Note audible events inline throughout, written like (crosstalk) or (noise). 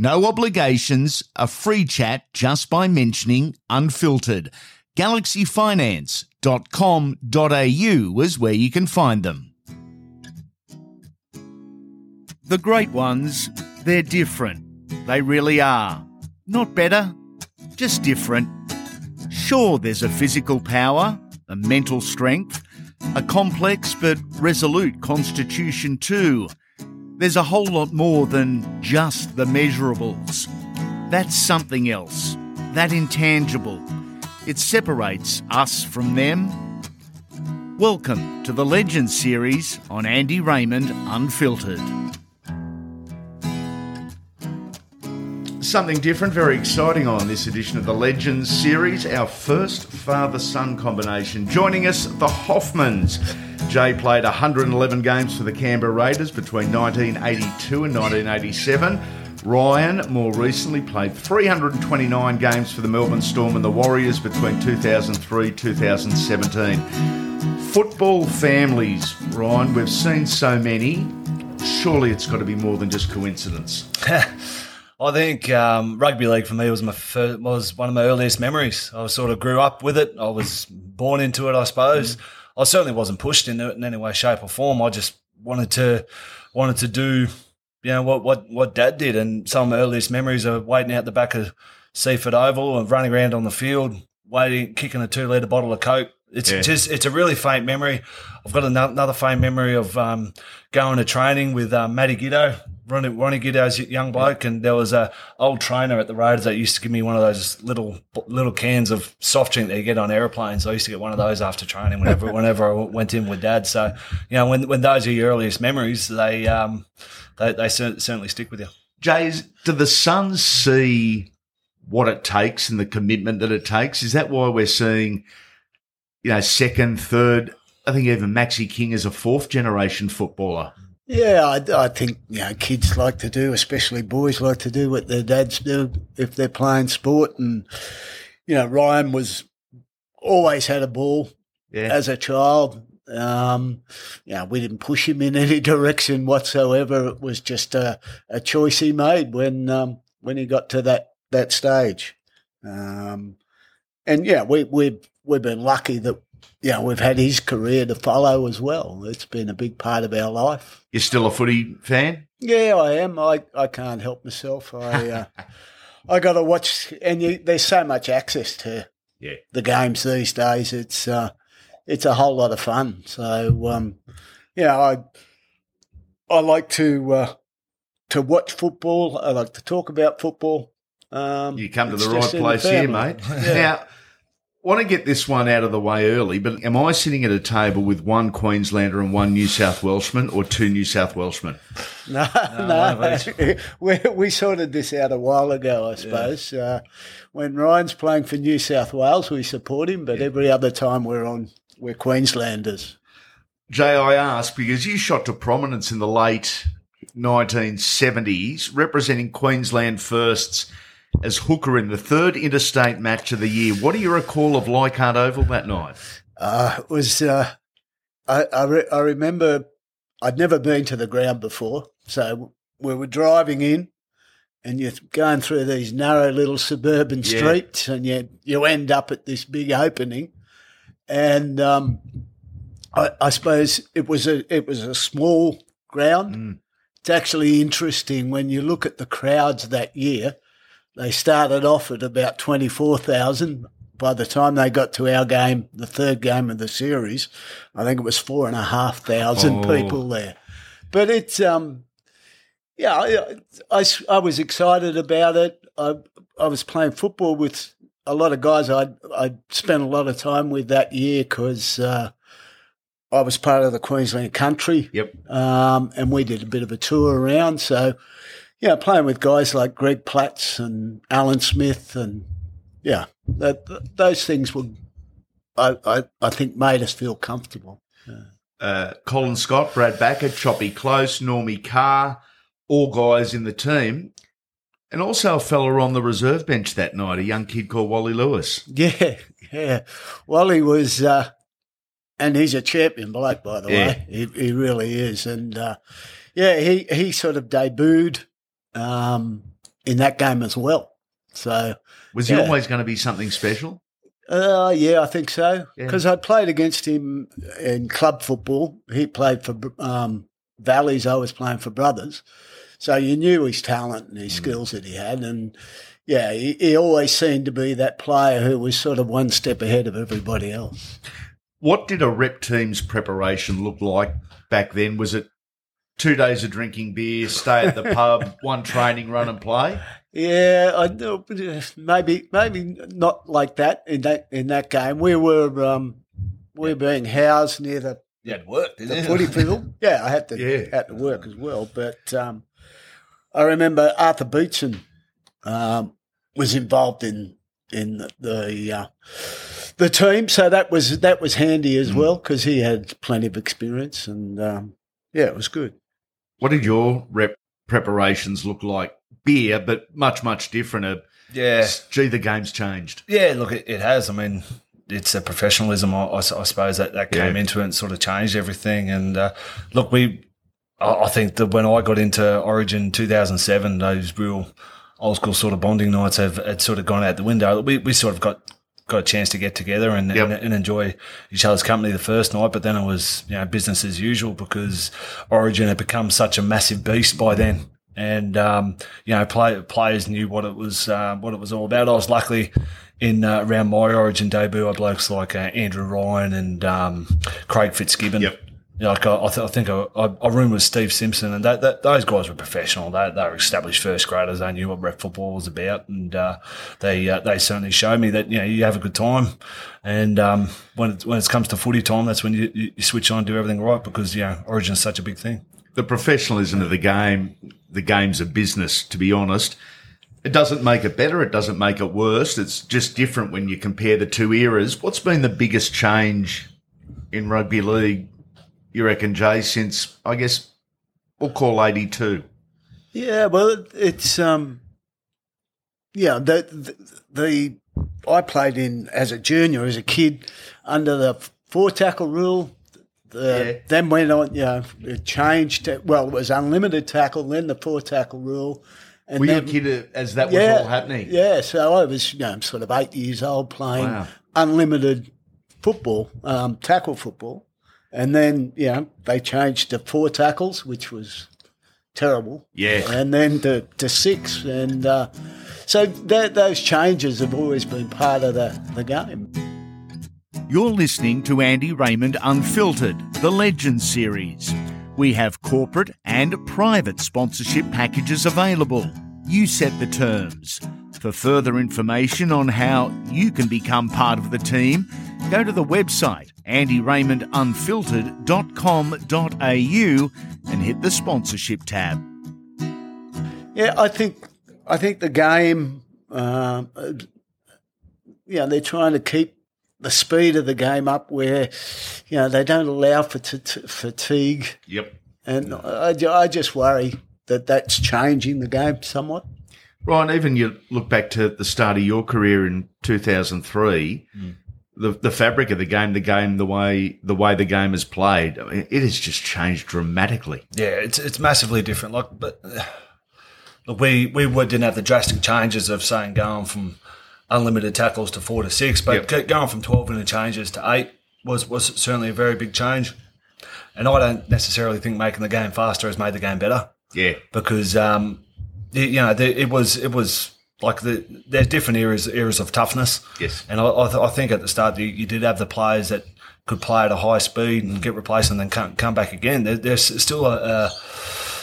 No obligations, a free chat just by mentioning Unfiltered. GalaxyFinance.com.au is where you can find them. The great ones, they're different. They really are. Not better, just different. Sure, there's a physical power, a mental strength, a complex but resolute constitution too. There's a whole lot more than just the measurables. That's something else, that intangible. It separates us from them. Welcome to the Legends series on Andy Raymond Unfiltered. Something different, very exciting on this edition of the Legends series, our first father son combination. Joining us, the Hoffmans. Jay played 111 games for the Canberra Raiders between 1982 and 1987. Ryan, more recently, played 329 games for the Melbourne Storm and the Warriors between 2003 2017. Football families, Ryan, we've seen so many. Surely it's got to be more than just coincidence. (laughs) I think um, rugby league for me was my first, was one of my earliest memories. I sort of grew up with it. I was born into it, I suppose. Mm. I certainly wasn't pushed into it in any way, shape, or form. I just wanted to wanted to do, you know, what what what Dad did. And some earliest memories are waiting out the back of Seiffert Oval and running around on the field, waiting, kicking a two liter bottle of Coke. It's yeah. just it's a really faint memory. I've got another faint memory of um, going to training with um, Matty Giteau Ronnie, Ronnie Giteau's young bloke, and there was a old trainer at the Raiders that used to give me one of those little little cans of soft drink that you get on airplanes. I used to get one of those after training whenever (laughs) whenever I went in with Dad. So you know, when when those are your earliest memories, they um they, they certainly stick with you. Jays, do the sons see what it takes and the commitment that it takes? Is that why we're seeing, you know, second, third? I think even Maxi King is a fourth generation footballer. Yeah, I, I, think you know kids like to do, especially boys like to do what their dads do if they're playing sport. And you know, Ryan was always had a ball yeah. as a child. Um, you know, we didn't push him in any (laughs) direction whatsoever. It was just a, a choice he made when um, when he got to that that stage. Um, and yeah, we we we've been lucky that yeah, we've had his career to follow as well. It's been a big part of our life. You're still a footy fan? Yeah, I am. I, I can't help myself. I uh, (laughs) I got to watch, and you, there's so much access to yeah. the games these days. It's uh, it's a whole lot of fun. So um, yeah, I I like to uh, to watch football. I like to talk about football. Um, you come to the right place here, mate. (laughs) Yeah. Now want to get this one out of the way early, but am I sitting at a table with one Queenslander and one New South Welshman or two New South Welshmen? (laughs) No, no. no. (laughs) we, we sorted this out a while ago, I suppose. Yeah. Uh, when Ryan's playing for New South Wales, we support him, but yeah. every other time we're on, we're Queenslanders. Jay, I ask because you shot to prominence in the late 1970s, representing Queensland firsts as hooker in the third interstate match of the year. What do you recall of Leichhardt Oval that night? Uh, it was, uh, I, I, re- I, remember I'd never been to the ground before. So we were driving in and you're going through these narrow little suburban yeah. streets and you, you end up at this big opening. And um, I, I, suppose it was a, it was a small ground. Mm. It's actually interesting when you look at the crowds that year – they started off at about 24,000. by the time they got to our game, the third game of the series, I think it was four and a half thousand Oh. people there. But it's, um, yeah, I, I, I was excited about it. I, I was playing football with a lot of guys I I spent a lot of time with that year because uh, I was part of the Queensland country Yep. um, and we did a bit of a tour around. So, yeah, playing with guys like Greg Platz and Alan Smith, and yeah, that, those things were, I, I, I think, made us feel comfortable. Uh, Colin Scott, Brad Backer, Choppy Close, Normie Carr, all guys in the team. And also a fella on the reserve bench that night, a young kid called Wally Lewis. Yeah, (laughs) yeah. Wally was, uh, and he's a champion bloke, by the Yeah. way. He, he really is. And uh, yeah, he, he sort of debuted um, in that game as well. So, Was he always going to be something special? Uh, yeah, I think so. Yeah. Because I played against him in club football. He played for um, Valleys. I was playing for Brothers. So you knew his talent and his skills that he had. And yeah, he, he always seemed to be that player who was sort of one step ahead of everybody else. What did a rep team's preparation look like back then? Was it two days of drinking beer, stay at the pub, (laughs) one training run and play? Yeah, I Maybe, maybe not like that in that in that game. We were um, we were being housed near the You had work, the you? footy field. (laughs) Yeah, I had to Yeah. had to work as well. But um, I remember Arthur Beetson um, was involved in in the the, uh, the team, so that was that was handy as well because he had plenty of experience and um, yeah, it was good. What did your rep preparations look like? Beer, but much, much different. Uh, Yeah. Gee, the game's changed. Yeah, look, it, it has. I mean, it's a professionalism, I suppose, that, that came Yeah. into it and sort of changed everything. And uh, look, we, I, I think that when I got into Origin 2007, those real old school sort of bonding nights have had sort of gone out the window. We, we sort of got got a chance to get together and, Yep. and, and enjoy each other's company the first night, but then it was you know business as usual because Origin had become such a massive beast by then, and um, you know play, players knew what it was uh, what it was all about. I was luckily in uh, around my Origin debut, I blokes like uh, Andrew Ryan and um, Craig Fitzgibbon. Yep. You know, like I, I, th- I think I, I, roomed with Steve Simpson, and that, that, those guys were professional. They, they were established first graders. They knew what rep football was about, and uh, they uh, they certainly showed me that you know you have a good time, and um, when it, when it comes to footy time, that's when you, you, you switch on, and do everything right because you know Origin is such a big thing. The professionalism of the game, the game's a business, to be honest. It doesn't make it better. It doesn't make it worse. It's just different when you compare the two eras. What's been the biggest change in rugby league, you reckon, Jay, since, I guess, we'll call 82? Yeah, well, it's um, yeah. The, the the I played in as a junior, as a kid, under the four tackle rule. The, Yeah. Then went on, you know, it changed. To, well, it was unlimited tackle, then the four tackle rule, and Were you a kid as that was yeah, all happening? Yeah, so I was, you know, sort of eight years old playing Wow. unlimited football, um, tackle football, and then you know they changed to four tackles, which was terrible Yeah. and then to, to six. And uh, so that, those changes have always been part of the, the game. You're listening to Andy Raymond Unfiltered, the Legends series. We have corporate and private sponsorship packages available. You set the terms. For further information on how you can become part of the team, go to the website andyraymondunfiltered.com.au and hit the sponsorship tab. Yeah, I think I think the game, um, uh, you know, they're trying to keep the speed of the game up where, you know, they don't allow for t- t- fatigue. Yep. And I, I just worry that that's changing the game somewhat. Ryan, even you look back to the start of your career in 2003, the the fabric of the game, the game, the way the way the game is played, I mean, it has just changed dramatically. Yeah, it's it's massively different. Like, but (sighs) look, we we didn't have the drastic changes of saying going from unlimited tackles to four to six, but Yep. going from twelve interchanges to eight was was certainly a very big change. And I don't necessarily think making the game faster has made the game better Yeah, because um, y- you know the, it was it was like the there's different eras eras of toughness. Yes. and I, I, th- I think at the start you, you did have the players that could play at a high speed and get replaced and then come, come back again. There, there's still a, a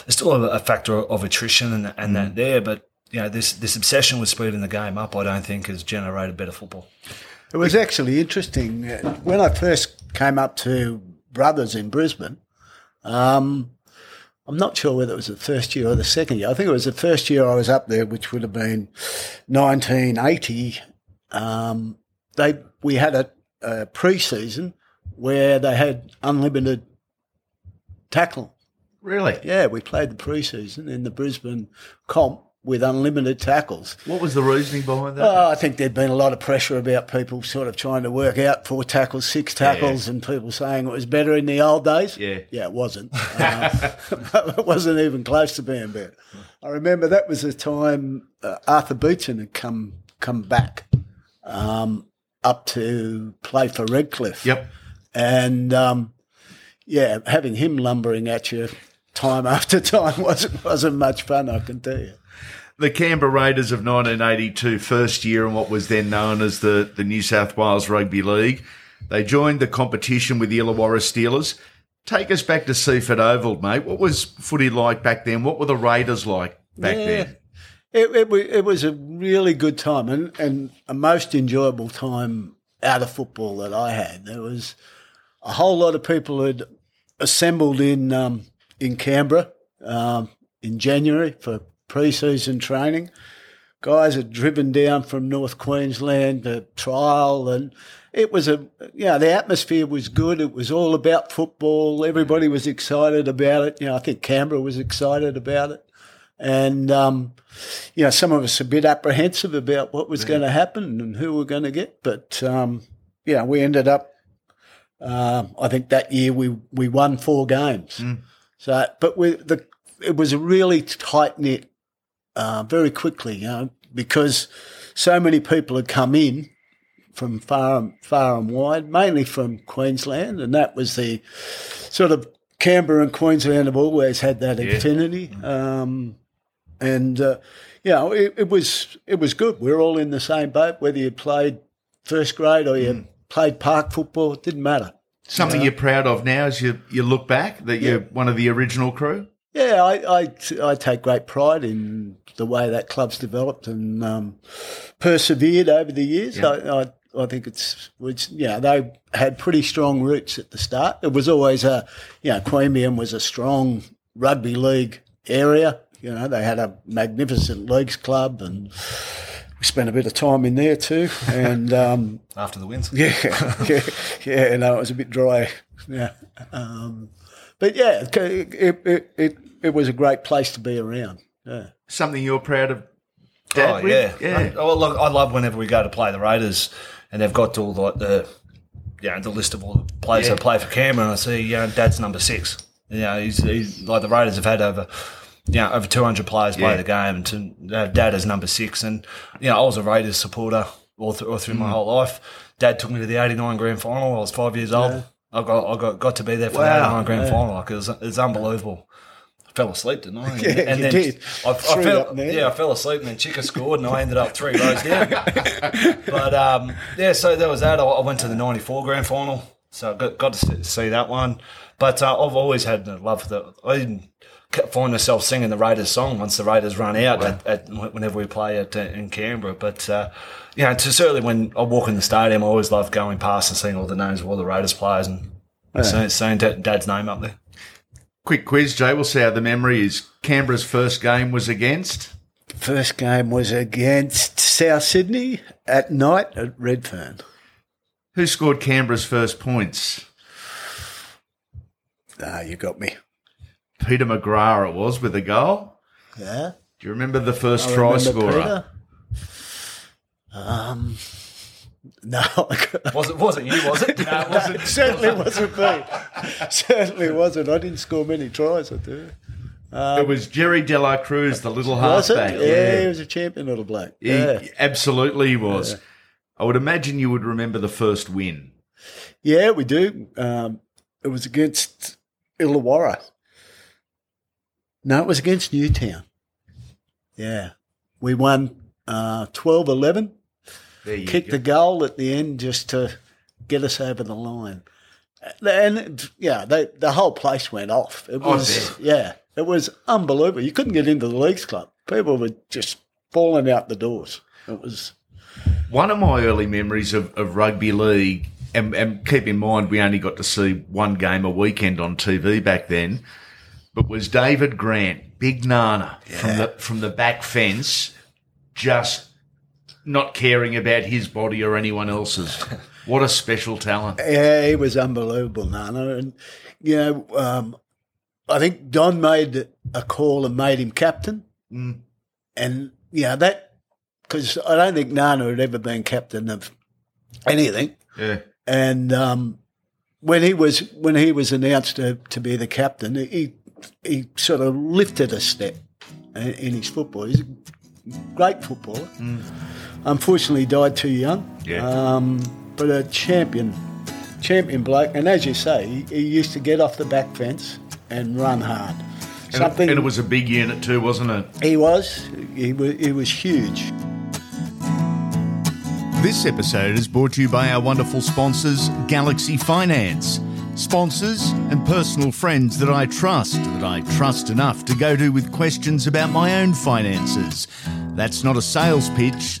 there's still a, a factor of attrition and, and that there, but you know this this obsession with speeding the game up, I don't think has generated better football. It was actually interesting Uh, when I first came up to Brothers in Brisbane. Um, I'm not sure whether it was the first year or the second year. I think it was the first year I was up there, which would have been 1980. Um, they we had a, a pre-season where they had unlimited tackle. Really? Yeah, we played the pre-season in the Brisbane comp with unlimited tackles. What was the reasoning behind that? Oh, I think there'd been a lot of pressure about people sort of trying to work out four tackles, six tackles, and people saying it was better in the old days. Yeah. Yeah, it wasn't. (laughs) Uh, (laughs) it wasn't even close to being better. I remember that was the time uh, Arthur Beetson had come come back um, up to play for Redcliffe. yep. And um, yeah, having him lumbering at you time (laughs) after time wasn't wasn't much fun, I can tell you. The Canberra Raiders of 1982, first year in what was then known as the, the New South Wales Rugby League. They joined the competition with the Illawarra Steelers. Take us back to Seiffert Oval, mate. What was footy like back then? What were the Raiders like back then? It, it, it was a really good time and, and a most enjoyable time out of football that I had. There was a whole lot of people had assembled in um, in Canberra um, in January for pre-season training. Guys had driven down from North Queensland to trial, and it was a you know the atmosphere was good. It was all about football. Everybody was excited about it. You know, I think Canberra was excited about it, and um, you know some of us a bit apprehensive about what was going to happen and who we we're going to get. But um, yeah, we ended up. Um, I think that year we we won four games. So, but we the it was a really tight knit, uh, very quickly, you know, because so many people had come in from far and far and wide, mainly from Queensland, and that was the sort of Canberra and Queensland have always had that affinity. Um, and uh, you know, it, it was it was good. We are all in the same boat, whether you played first grade or you played park football, it didn't matter. Something you're proud of now as you, you look back that you're one of the original crew? Yeah, I, I, I take great pride in the way that club's developed and um, persevered over the years. I, I, I think it's, it's, yeah, they had pretty strong roots at the start. It was always a, you know, Queanbeyan was a strong rugby league area. You know, they had a magnificent leagues club and we spent a bit of time in there too. And, um, (laughs) After the wins, (laughs) yeah, yeah, yeah. No, it was a bit dry. Yeah, um, but yeah, it, it it it was a great place to be around. Yeah, Something you're proud of, Dad? oh yeah, yeah. I, oh, look, I love whenever we go to play the Raiders and they've got all the, the you know, the list of all the players Yeah. that play for Canberra, and I see, you know, Dad's number six. You know, he's, he's like the Raiders have had over. You know, over 200 players play the game, and to have Dad as number six. And, you know, I was a Raiders supporter all, th- all through Mm. my whole life. Dad took me to the 89 grand final. I was five years old. I got I got, got to be there for Wow. the 89 grand final. Like, it was, it was unbelievable. Fell asleep, didn't I? (laughs) Yeah, and you then did. I, I fell, yeah, I fell asleep, and then Chicka scored, and I ended up three rows down. (laughs) but um, yeah, so there was that. I, I went to the '94 grand final, so I got, got to see that one. But uh, I've always had a love for the. I didn't kept find myself singing the Raiders song once the Raiders run out at, at whenever we play at, uh, in Canberra. But uh, you know, to certainly when I walk in the stadium, I always love going past and seeing all the names of all the Raiders players and seeing, seeing Dad's name up there. Quick quiz, Jay. We'll see how the memory is. Canberra's first game was against. first game was against South Sydney at night at Redfern. Who scored Canberra's first points? Ah, you got me. Peter McGrath it was with a goal. Yeah, Do you remember the first I try scorer? Peter. Um, no, (laughs) Was it? Was it you? Was it? (laughs) No, it wasn't. (laughs) certainly wasn't me. certainly wasn't. I didn't score many tries. I do. it was Jerry De La Cruz, the little Was halfback. Yeah, he was a champion little bloke. He- Yeah. absolutely he was. I would imagine you would remember the first win. Yeah, we do. Um, it was against Illawarra. No, it was against Newtown. Yeah. We won uh, 12 11. Kicked go. a goal at the end just to get us over the line. And yeah, they, the whole place went off. It Oh, was yeah, it was unbelievable. You couldn't get into the leagues club. People were just falling out the doors. It was One of my early memories of, of rugby league, and, and keep in mind we only got to see one game a weekend on TV back then, but was David Grant, Big Nana from the from the back fence, just not caring about his body or anyone else's. What a special talent! Yeah, he was unbelievable, Nana. And, you know, um, I think Don made a call and made him captain. Mm. And, yeah, that, because I don't think Nana had ever been captain of anything. Yeah, And um, when he was when he was announced to, to be the captain, he he sort of lifted a step in, in his football. He's a great footballer. Unfortunately, died too young. Yeah. Um, but a champion, champion bloke. And as you say, he, he used to get off the back fence and run hard. and, Something it, and it was a big unit too, wasn't it? he was. He was. He was huge. This episode is brought to you by our wonderful sponsors, Galaxy Finance. Sponsors and personal friends that I trust, that I trust enough to go to with questions about my own finances. That's not a sales pitch,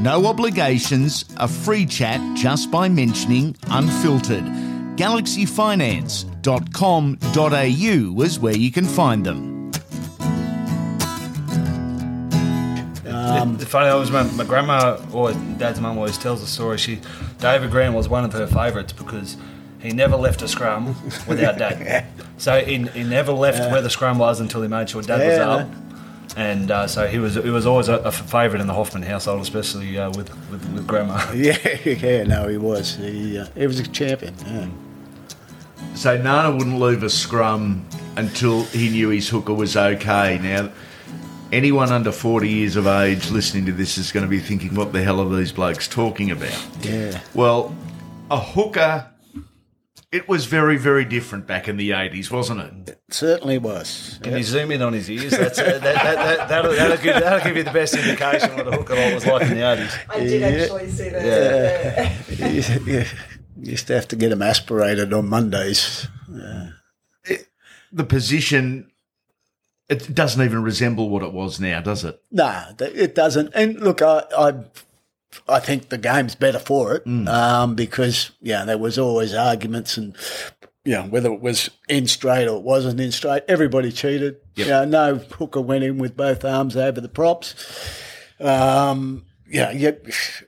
No obligations, a free chat just by mentioning Unfiltered. GalaxyFinance.com.au is where you can find them. Um, The funny, I was my, my grandma or dad's mum always tells the story. She, David Grant was one of her favourites because he never left a scrum without dad. (laughs) So he, he never left where the scrum was until he made sure dad was Yeah, up. And uh, so he was he was always a, a favourite in the Hoffman household, especially uh, with, with with grandma. (laughs) yeah, yeah. No, he was. He uh, he was a champion. Yeah. So Nana wouldn't leave a scrum until he knew his hooker was okay. Now, anyone under 40 years of age listening to this is going to be thinking, what the hell are these blokes talking about? Yeah. Well, a hooker, it was very, very different back in the 80s, wasn't it? Certainly was. Can you zoom in on his ears? That's, uh, that, that, that, that'll, that'll, give, that'll give you the best indication of what a hooker lot was like in the 80s. I did Yeah. actually see that. Yeah. (laughs) You- you used to have to get them aspirated on Mondays. The position, it doesn't even resemble what it was now, does it? No, it doesn't. And look, I, I, I think the game's better for it um, because yeah, there was always arguments and you know whether it was in straight or it wasn't in straight, everybody cheated. Yep. You know, no hooker went in with both arms over the props. Um, yeah, yeah,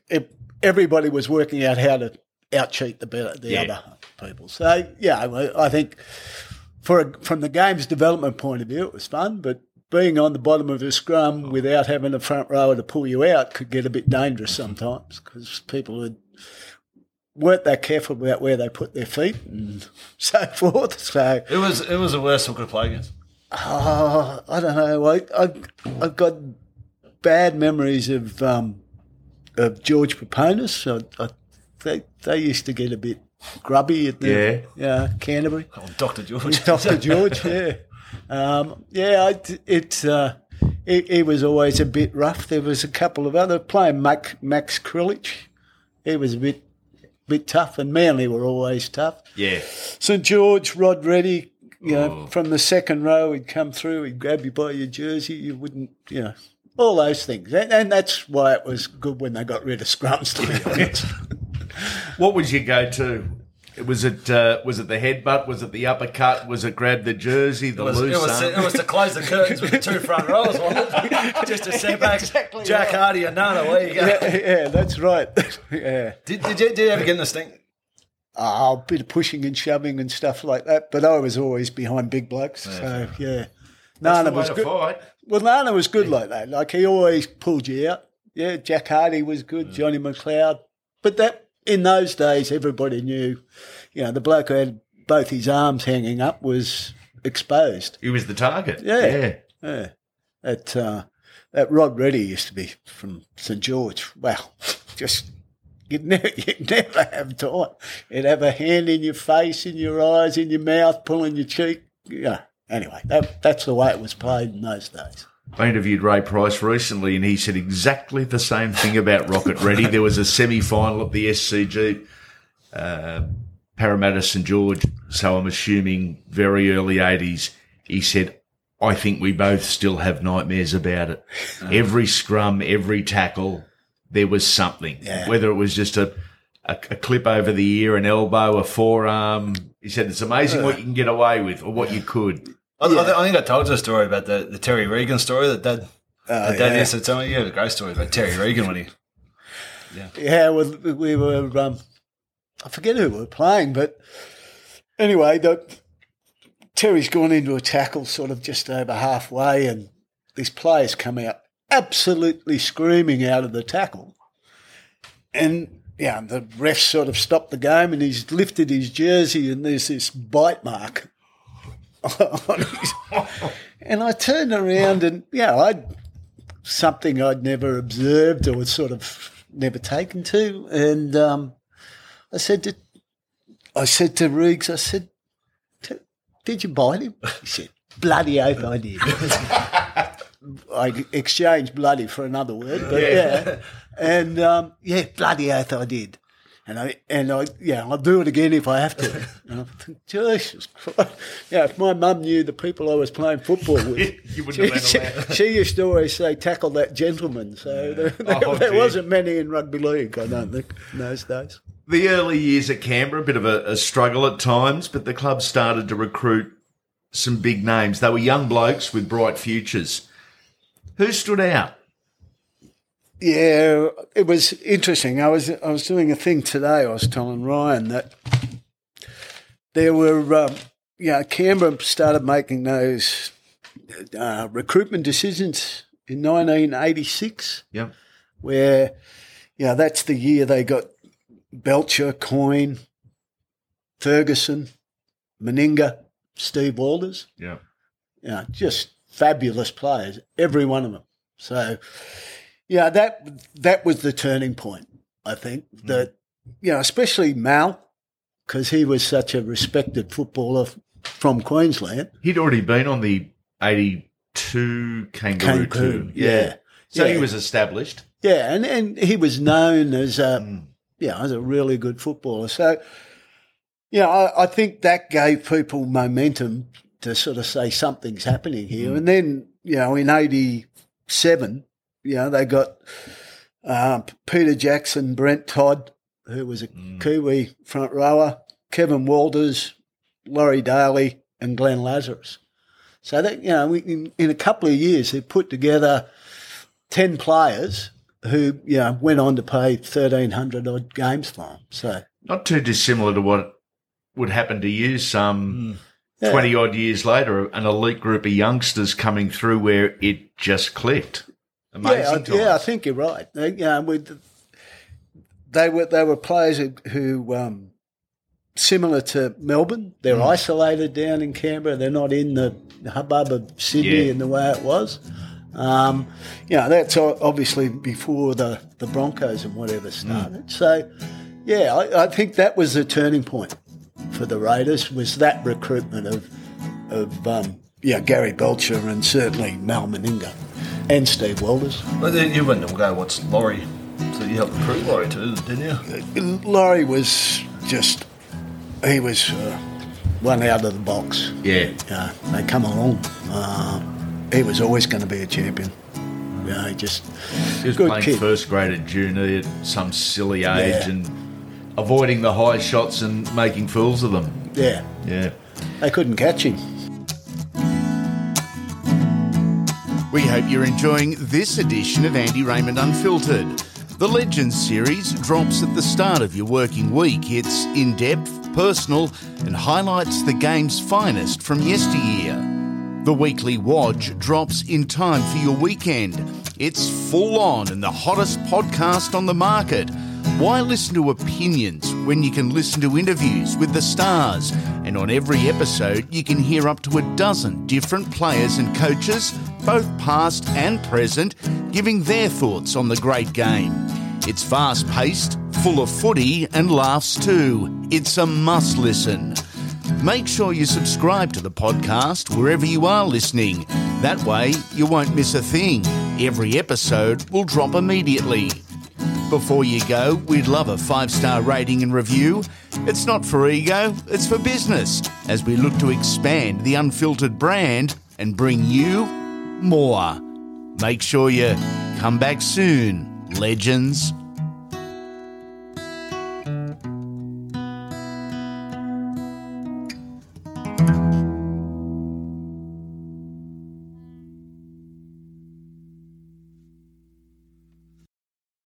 it, everybody was working out how to out cheat the better the Yeah. other people. So yeah, I I think for a, from the game's development point of view, it was fun, but being on the bottom of a scrum without having a front rower to pull you out could get a bit dangerous sometimes because people would, weren't that careful about where they put their feet and (laughs) so forth. So It was it was the worst hooker to play against. uh, I don't know. I, I I've got bad memories of um, of George Peponis. I, I, they they used to get a bit grubby at the Yeah. yeah Canterbury. Oh, Dr. George. (laughs) Dr. George, (laughs) yeah. Um, yeah, I, it, uh, it, it was always a bit rough. There was a couple of other playing Max, Max Krilich. He was a bit bit tough, and Manly were always tough. Yeah. St George, Rod Reddy, you know, Oh. from the second row, he'd come through, he'd grab you by your jersey, you wouldn't, you know, all those things. And, and that's why it was good when they got rid of scrums, to be honest. What was your go-to? Was it uh, was it the headbutt? Was it the uppercut? Was it grab the jersey, the It was, loose it, was, arm? it was to close the curtains with the two front rows, wasn't it? (laughs) Just to set back Exactly Jack right. Hardy and Nana. Where you go? yeah, yeah, that's right. (laughs) yeah. Did, did, you, did you ever get in the stink? Oh, a bit of pushing and shoving and stuff like that. But I was always behind big blokes. So, yeah. Nana the way was to good. fight. Well, Nana was good like that. Like, he always pulled you out. Yeah, Jack Hardy was good. Johnny McLeod. but that in those days, everybody knew, you know, the bloke who had both his arms hanging up was exposed. He was the target. Yeah. Yeah. Yeah. That, uh, that Rod Reddy used to be from St George. Well, (laughs) just you'd never, (laughs) you'd never have time. You'd have a hand in your face, in your eyes, in your mouth, pulling your cheek. Yeah. Anyway, that, that's the way it was played in those days. I interviewed Ray Price recently, and he said exactly the same thing about Rocket Reddy. There was a semi-final at the SCG, uh, Parramatta St George. So I'm assuming very early '80s. He said, "I think we both still have nightmares about it. Every scrum, every tackle, there was something. Yeah. Whether it was just a, a a clip over the ear, an elbow, a forearm." He said, "It's amazing what you can get away with, or what you could." I, I, th- I think I told you a story about the, the Terry Regan story that Dad, Oh, that Dad yeah. used to tell me. You had a great story about Terry Regan when he. Yeah, well, we were. Um, I forget who we were playing, but anyway, the, Terry's gone into a tackle, sort of just over halfway, and this players come out absolutely screaming out of the tackle, and yeah, the ref sort of stopped the game, and he's lifted his jersey, and there's this bite mark. On (laughs) and I turned around, and yeah, I'd something I'd never observed or was sort of never taken to. And um, I said to, I said to Riggs, I said, "Did you bite him?" He said, "Bloody oath, I did." (laughs) I exchanged bloody for another word, but yeah, and um, yeah, bloody oath, I did. And I and I yeah, I'll do it again if I have to. (laughs) And I think, Jesus Christ. Yeah, if my mum knew the people I was playing football (laughs) with, You wouldn't she, she, she used to always say, tackle that gentleman. So there, there, Oh, there dear. wasn't many in rugby league, I don't think, in those days. The early years at Canberra, a bit of a, a struggle at times, but the club started to recruit some big names. They were young blokes with bright futures. Who stood out? Yeah, it was interesting. I was I was doing a thing today. I was telling Ryan that there were, um, yeah, Canberra started making those uh, recruitment decisions in 1986, Yep. where, yeah, that's the year they got Belcher, Coyne, Ferguson, Meninga, Steve Walters. Yeah. Yeah, just fabulous players, every one of them. So, yeah, that that was the turning point. I think hmm. that you know, especially Mal, because he was such a respected footballer from Queensland. He'd already been on the 82 Kangaroo, Kangaroo, team. yeah. So Yeah. he was established. Yeah, and, and he was known as a hmm. yeah as a really good footballer. So, yeah, I, I think that gave people momentum to sort of say something's happening here. Hmm. And then you know in '87, you know they got uh, Peter Jackson, Brent Todd, who was a Kiwi front rower, Kevin Walters, Laurie Daley, and Glenn Lazarus. So that you know, we, in, in a couple of years, they put together ten players who you know went on to play thirteen hundred odd games for them. So Not too dissimilar to what would happen to you some Yeah. 20 odd years later, an elite group of youngsters coming through where it just clicked. Amazing yeah, I, yeah, I think you're right. They, you know, they were they were players who, who um, similar to Melbourne. They're Mm. isolated down in Canberra. They're not in the hubbub of Sydney Yeah. in the way it was. Um, you know, that's obviously before the, the Broncos and whatever Mm. started. So, yeah, I, I think that was the turning point for the Raiders was that recruitment of of um, yeah Gary Belcher and certainly Mal Meninga and Steve. But then you went to go what's Laurie. So you helped recruit Laurie too, didn't you? Laurie was just, he was uh, one out of the box. Yeah. Uh, they come along. Uh, he was always going to be a champion. Yeah, he just He was playing kid. first grade at junior at some silly age Yeah. and avoiding the high shots and making fools of them. Yeah, Yeah. they couldn't catch him. We hope you're enjoying this edition of Andy Raymond Unfiltered. The Legends series drops at the start of your working week. It's in depth, personal, and highlights the game's finest from yesteryear. The weekly Wodge drops in time for your weekend. It's full on and the hottest podcast on the market. Why listen to opinions when you can listen to interviews with the stars? And on every episode, you can hear up to a dozen different players and coaches, both past and present, giving their thoughts on the great game. It's fast paced, full of footy and laughs too. It's a must listen. Make sure you subscribe to the podcast wherever you are listening. That way, you won't miss a thing. Every episode will drop immediately. Before you go, we'd love a five star rating and review. It's not for ego, it's for business, as we look to expand the unfiltered brand and bring you more. Make sure you come back soon, legends.